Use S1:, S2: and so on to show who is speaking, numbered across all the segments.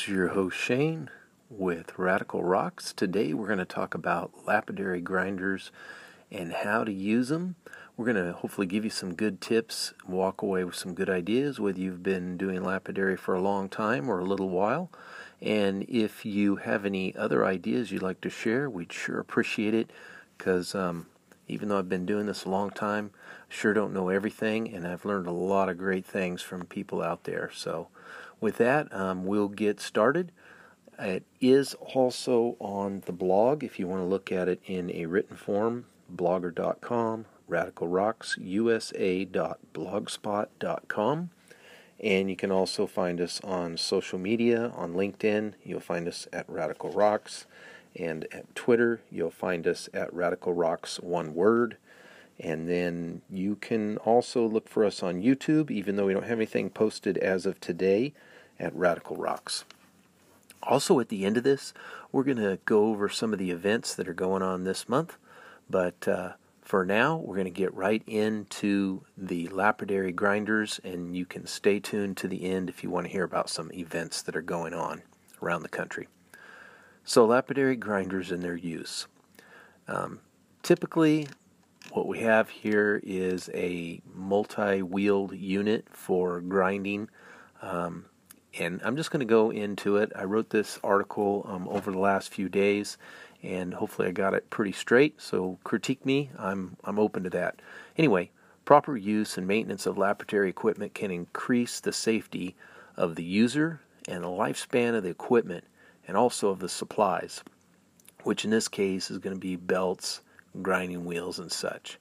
S1: This is your host Shane with Radical Rocks. Today we're going to talk about lapidary grinders and how to use them. We're going to hopefully give you some good tips, walk away with some good ideas, whether you've been doing lapidary for a long time or a little while. And if you have any other ideas you'd like to share, we'd sure appreciate it because um, even though I've been doing this a long time, I sure don't know everything, and I've learned a lot of great things from people out there. So, with that, um, we'll get started. It is also on the blog if you want to look at it in a written form, blogger.com, radicalrocksusa.blogspot.com. And you can also find us on social media, on LinkedIn. You'll find us at Radical Rocks. And at Twitter, you'll find us at Radical Rocks, one word. And then you can also look for us on YouTube, even though we don't have anything posted as of today, at Radical Rocks. Also, at the end of this, we're going to go over some of the events that are going on this month. But uh, for now, we're going to get right into the lapidary grinders, and you can stay tuned to the end if you want to hear about some events that are going on around the country. So, lapidary grinders and their use. Um, typically, what we have here is a multi wheeled unit for grinding. Um, and I'm just going to go into it. I wrote this article um, over the last few days, and hopefully I got it pretty straight. So critique me. I'm I'm open to that. Anyway, proper use and maintenance of laboratory equipment can increase the safety of the user and the lifespan of the equipment and also of the supplies, which in this case is going to be belts, grinding wheels, and such.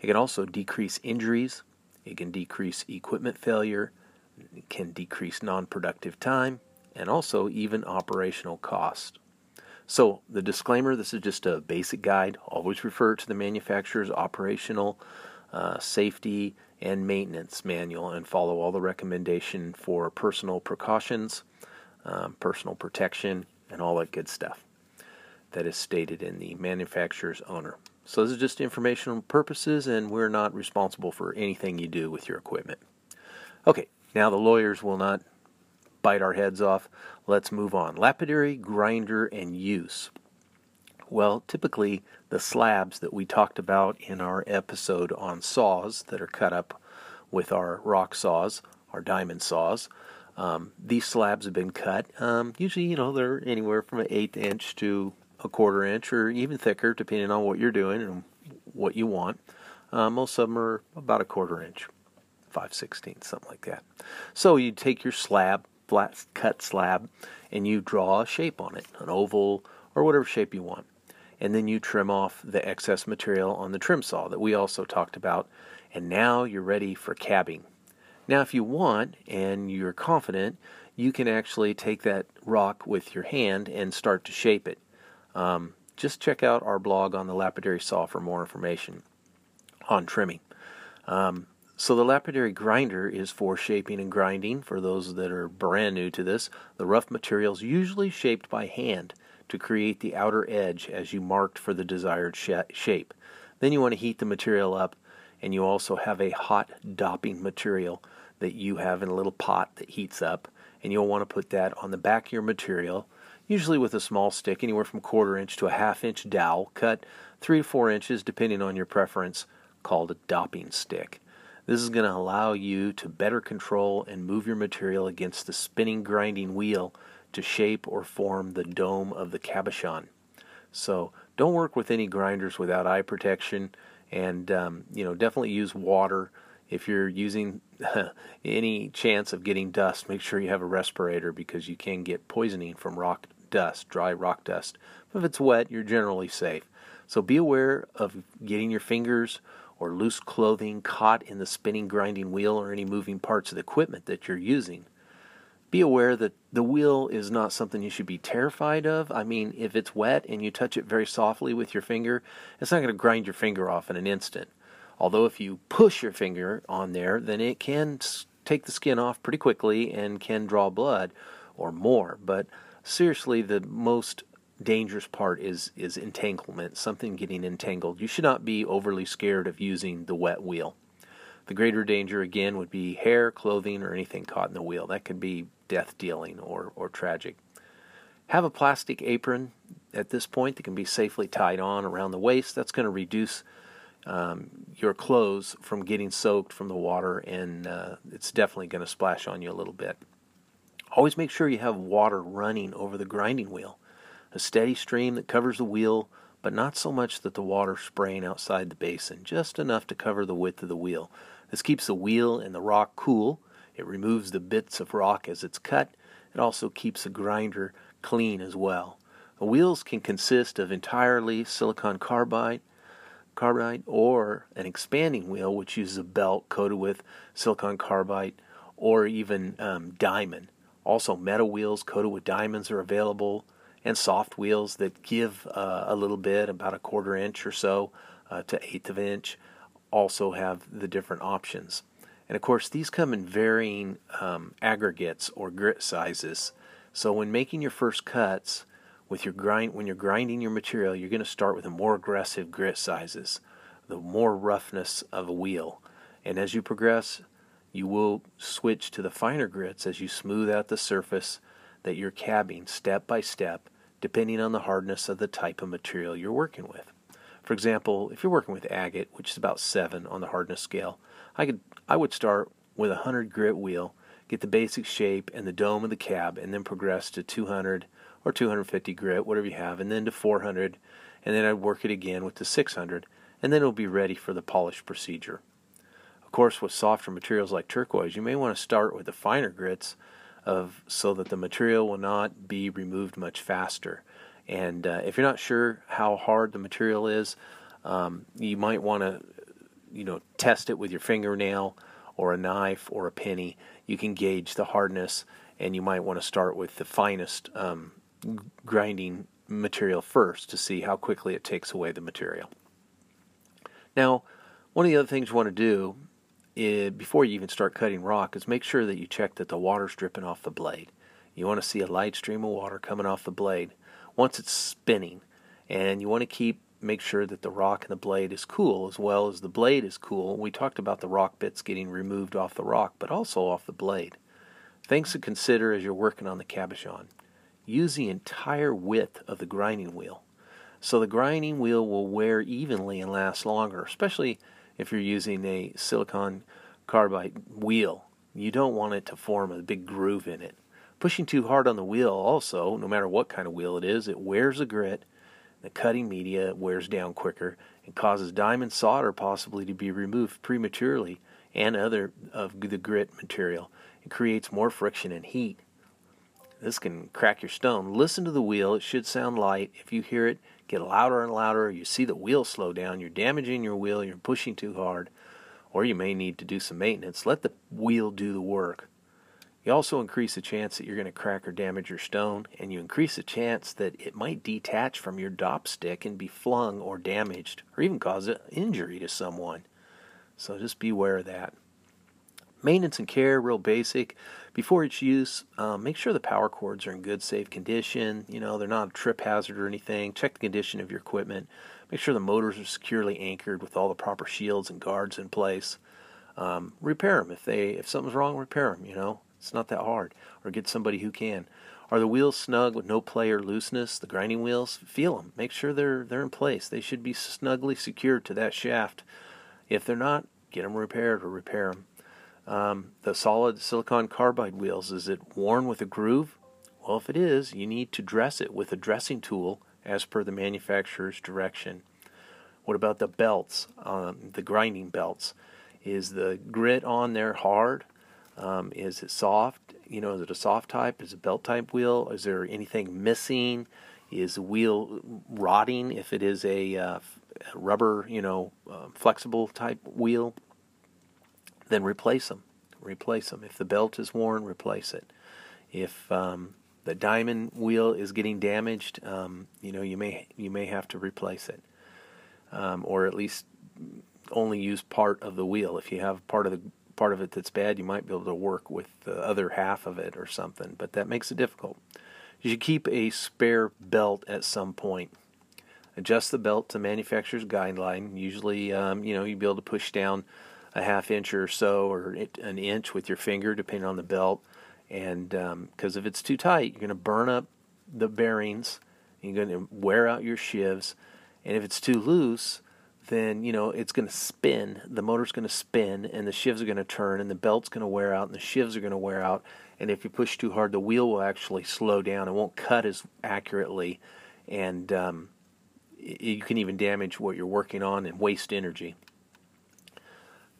S1: It can also decrease injuries, it can decrease equipment failure, can decrease non productive time, and also even operational cost. So, the disclaimer this is just a basic guide. Always refer to the manufacturer's operational uh, safety and maintenance manual and follow all the recommendation for personal precautions, um, personal protection, and all that good stuff that is stated in the manufacturer's owner. So, this is just informational purposes, and we're not responsible for anything you do with your equipment. Okay, now the lawyers will not bite our heads off. Let's move on. Lapidary, grinder, and use. Well, typically, the slabs that we talked about in our episode on saws that are cut up with our rock saws, our diamond saws, um, these slabs have been cut. Um, usually, you know, they're anywhere from an eighth inch to a quarter inch or even thicker, depending on what you're doing and what you want. Uh, most of them are about a quarter inch, five sixteenths, something like that. So you take your slab, flat cut slab, and you draw a shape on it, an oval or whatever shape you want. And then you trim off the excess material on the trim saw that we also talked about. And now you're ready for cabbing. Now, if you want and you're confident, you can actually take that rock with your hand and start to shape it. Um, just check out our blog on the lapidary saw for more information on trimming. Um, so the lapidary grinder is for shaping and grinding. For those that are brand new to this, the rough material is usually shaped by hand to create the outer edge as you marked for the desired shape. Then you want to heat the material up, and you also have a hot dopping material that you have in a little pot that heats up, and you'll want to put that on the back of your material, usually with a small stick, anywhere from quarter inch to a half inch dowel, cut three to four inches depending on your preference, called a dopping stick. This is going to allow you to better control and move your material against the spinning grinding wheel to shape or form the dome of the cabochon. So don't work with any grinders without eye protection, and um, you know definitely use water if you're using any chance of getting dust, make sure you have a respirator because you can get poisoning from rock dust, dry rock dust. If it's wet, you're generally safe. So be aware of getting your fingers or loose clothing caught in the spinning grinding wheel or any moving parts of the equipment that you're using. Be aware that the wheel is not something you should be terrified of. I mean, if it's wet and you touch it very softly with your finger, it's not going to grind your finger off in an instant. Although if you push your finger on there, then it can take the skin off pretty quickly and can draw blood or more. But seriously, the most dangerous part is is entanglement, something getting entangled. You should not be overly scared of using the wet wheel. The greater danger again would be hair, clothing, or anything caught in the wheel. That could be death dealing or, or tragic. Have a plastic apron at this point that can be safely tied on around the waist. That's going to reduce um, your clothes from getting soaked from the water, and uh, it's definitely going to splash on you a little bit. Always make sure you have water running over the grinding wheel, a steady stream that covers the wheel, but not so much that the water spraying outside the basin, just enough to cover the width of the wheel. This keeps the wheel and the rock cool. It removes the bits of rock as it's cut. It also keeps the grinder clean as well. The wheels can consist of entirely silicon carbide, carbide or an expanding wheel which uses a belt coated with silicon carbide or even um, diamond. Also, metal wheels coated with diamonds are available, and soft wheels that give uh, a little bit, about a quarter inch or so uh, to eighth of inch, also have the different options. And of course, these come in varying um, aggregates or grit sizes. So when making your first cuts, with your grind when you're grinding your material, you're going to start with the more aggressive grit sizes, the more roughness of a wheel. And as you progress, you will switch to the finer grits as you smooth out the surface that you're cabbing step by step, depending on the hardness of the type of material you're working with. For example, if you're working with agate, which is about 7 on the hardness scale, I could I would start with a 100 grit wheel, get the basic shape and the dome of the cab, and then progress to 200 or 250 grit, whatever you have, and then to 400, and then I'd work it again with the 600, and then it'll be ready for the polish procedure. Of course, with softer materials like turquoise, you may want to start with the finer grits of so that the material will not be removed much faster. And uh, if you're not sure how hard the material is, um, you might want to, you know, test it with your fingernail or a knife or a penny. You can gauge the hardness, and you might want to start with the finest um, grinding material first to see how quickly it takes away the material. Now, one of the other things you want to do is, before you even start cutting rock is make sure that you check that the water's dripping off the blade. You want to see a light stream of water coming off the blade once it's spinning, and you want to keep make sure that the rock and the blade is cool as well as the blade is cool. We talked about the rock bits getting removed off the rock, but also off the blade. Things to consider as you're working on the cabochon use the entire width of the grinding wheel. So the grinding wheel will wear evenly and last longer, especially if you're using a silicon carbide wheel. You don't want it to form a big groove in it. Pushing too hard on the wheel also, no matter what kind of wheel it is, it wears the grit. The cutting media wears down quicker and causes diamond solder possibly to be removed prematurely and other of the grit material. It creates more friction and heat this can crack your stone. Listen to the wheel. It should sound light. If you hear it get louder and louder, you see the wheel slow down, you're damaging your wheel, you're pushing too hard, or you may need to do some maintenance. Let the wheel do the work. You also increase the chance that you're going to crack or damage your stone, and you increase the chance that it might detach from your dop stick and be flung or damaged, or even cause an injury to someone. So just beware of that. Maintenance and care, real basic. Before each use, um, make sure the power cords are in good, safe condition. You know, they're not a trip hazard or anything. Check the condition of your equipment. Make sure the motors are securely anchored with all the proper shields and guards in place. Um, repair them if they if something's wrong. Repair them. You know, it's not that hard. Or get somebody who can. Are the wheels snug with no play or looseness? The grinding wheels, feel them. Make sure they're they're in place. They should be snugly secured to that shaft. If they're not, get them repaired or repair them. Um, the solid silicon carbide wheels, is it worn with a groove? Well, if it is, you need to dress it with a dressing tool as per the manufacturer's direction. What about the belts, um, the grinding belts? Is the grit on there hard? Um, is it soft? You know, is it a soft type? Is it belt type wheel? Is there anything missing? Is the wheel rotting if it is a uh, rubber, you know, uh, flexible type wheel? Then replace them. Replace them. If the belt is worn, replace it. If um, the diamond wheel is getting damaged, um, you know you may you may have to replace it, um, or at least only use part of the wheel. If you have part of the part of it that's bad, you might be able to work with the other half of it or something. But that makes it difficult. You should keep a spare belt at some point. Adjust the belt to manufacturer's guideline. Usually, um, you know, you'd be able to push down a half inch or so or an inch with your finger, depending on the belt, and because um, if it's too tight, you're going to burn up the bearings. You're going to wear out your shivs, and if it's too loose, then you know it's going to spin. The motor's going to spin, and the shivs are going to turn, and the belt's going to wear out, and the shivs are going to wear out. And if you push too hard, the wheel will actually slow down. It won't cut as accurately, and um, you can even damage what you're working on and waste energy.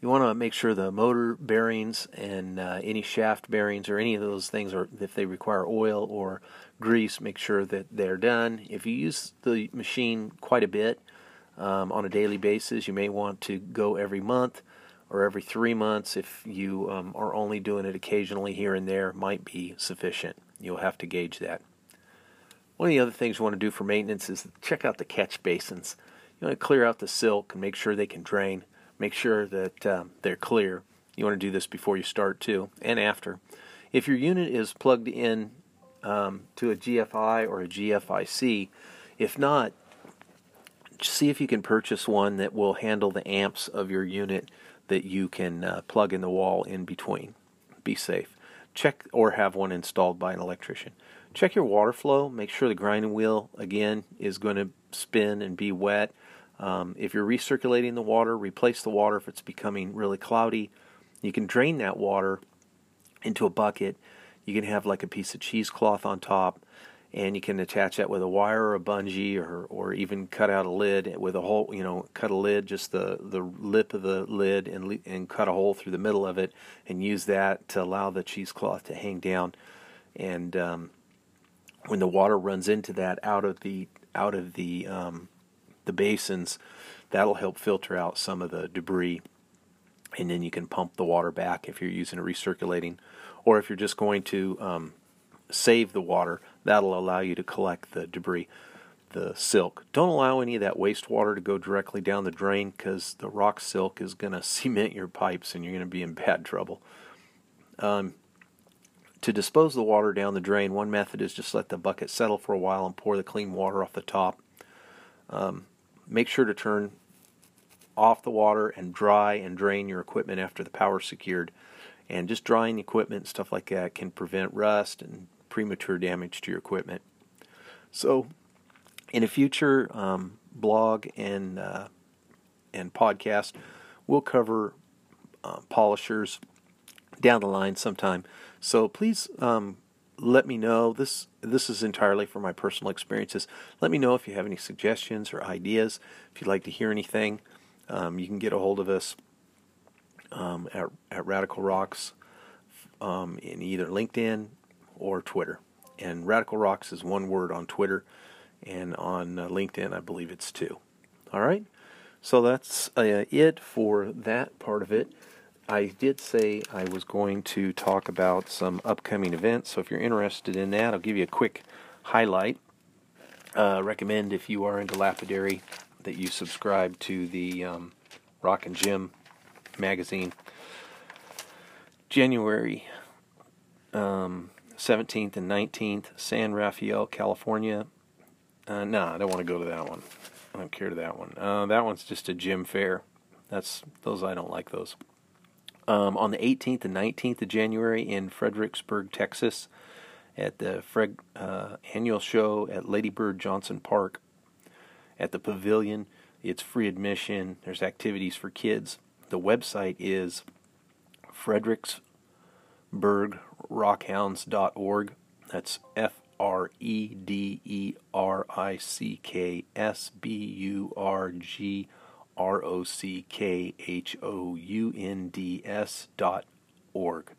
S1: You want to make sure the motor bearings and uh, any shaft bearings or any of those things, or if they require oil or grease, make sure that they're done. If you use the machine quite a bit um, on a daily basis, you may want to go every month or every three months. If you um, are only doing it occasionally here and there, might be sufficient. You'll have to gauge that. One of the other things you want to do for maintenance is check out the catch basins. You want to clear out the silk and make sure they can drain. Make sure that um, they're clear. You want to do this before you start too, and after. If your unit is plugged in um, to a GFI or a GFIC, if not, see if you can purchase one that will handle the amps of your unit that you can uh, plug in the wall in between. Be safe. Check or have one installed by an electrician. Check your water flow. Make sure the grinding wheel, again, is going to spin and be wet. Um, if you're recirculating the water, replace the water if it's becoming really cloudy. You can drain that water into a bucket. You can have like a piece of cheesecloth on top, and you can attach that with a wire or a bungee, or or even cut out a lid with a hole. You know, cut a lid, just the the lip of the lid, and and cut a hole through the middle of it, and use that to allow the cheesecloth to hang down. And um, when the water runs into that out of the out of the um, the basins, that'll help filter out some of the debris, and then you can pump the water back if you're using a recirculating, or if you're just going to um, save the water, that'll allow you to collect the debris. The silk. Don't allow any of that wastewater to go directly down the drain because the rock silk is going to cement your pipes and you're going to be in bad trouble. Um, to dispose the water down the drain, one method is just let the bucket settle for a while and pour the clean water off the top. Um, make sure to turn off the water and dry and drain your equipment after the power is secured. And just drying the equipment and stuff like that can prevent rust and premature damage to your equipment. So, in a future um, blog and uh, and podcast, we'll cover uh, polishers down the line sometime. So please um, let me know. This this is entirely from my personal experiences. Let me know if you have any suggestions or ideas. If you'd like to hear anything, um, you can get a hold of us um, at at Radical Rocks um, in either LinkedIn or Twitter. And Radical Rocks is one word on Twitter, and on uh, LinkedIn, I believe it's two. All right. So that's uh, it for that part of it. I did say I was going to talk about some upcoming events, so if you're interested in that, I'll give you a quick highlight. Uh, recommend if you are into lapidary that you subscribe to the um, Rock and Gem magazine. January um, 17th and 19th, San Rafael, California. Uh, no, I don't want to go to that one. I don't care to that one. Uh, that one's just a gym fair. That's those I don't like those um, on the 18th and 19th of January in Fredericksburg, Texas, at the Fred, uh, annual show at Lady Bird Johnson Park at the Pavilion. It's free admission. There's activities for kids. The website is fredericksburgrockhounds.org. That's F R E D E R I C K S B U R G R O C K H O U N D S dot org.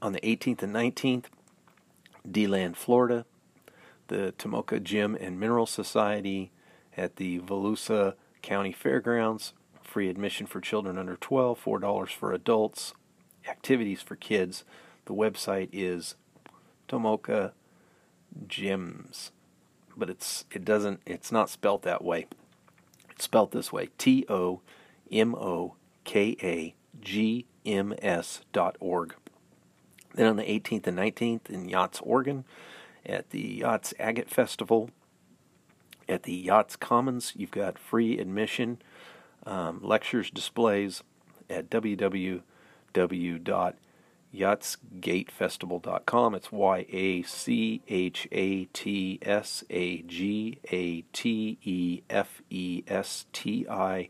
S1: On the 18th and 19th, DeLand, Florida, the Tomoka Gem and Mineral Society at the Volusia County Fairgrounds. Free admission for children under 12, $4 for adults. Activities for kids. The website is Tomoka Gems, but it's it doesn't it's not spelt that way spelt this way T O M O K A G M S dot org. Then on the 18th and 19th in Yachats, Oregon, at the Yachats Agate Festival, at the Yachats Commons, you've got free admission, um, lectures, displays at www.yachatsagatefest.com yachatsagatefestival.com. It's Y A C H A T S A G A T E F E S T I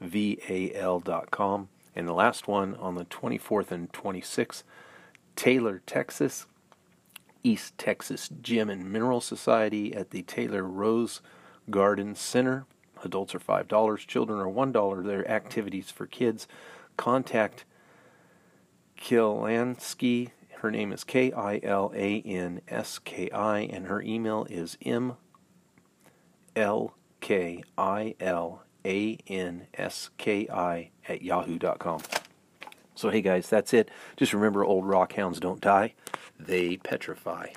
S1: V A L.com. And the last one on the 24th and 26th, Taylor, Texas, East Texas Gem and Mineral Society at the Taylor Rose Garden Center. Adults are $5, children are $1. There are activities for kids. Contact Kilanski. Her name is K I L A N S K I, and her email is M L K I L A N S K I at yahoo.com. So, hey guys, that's it. Just remember old rock hounds don't die, they petrify.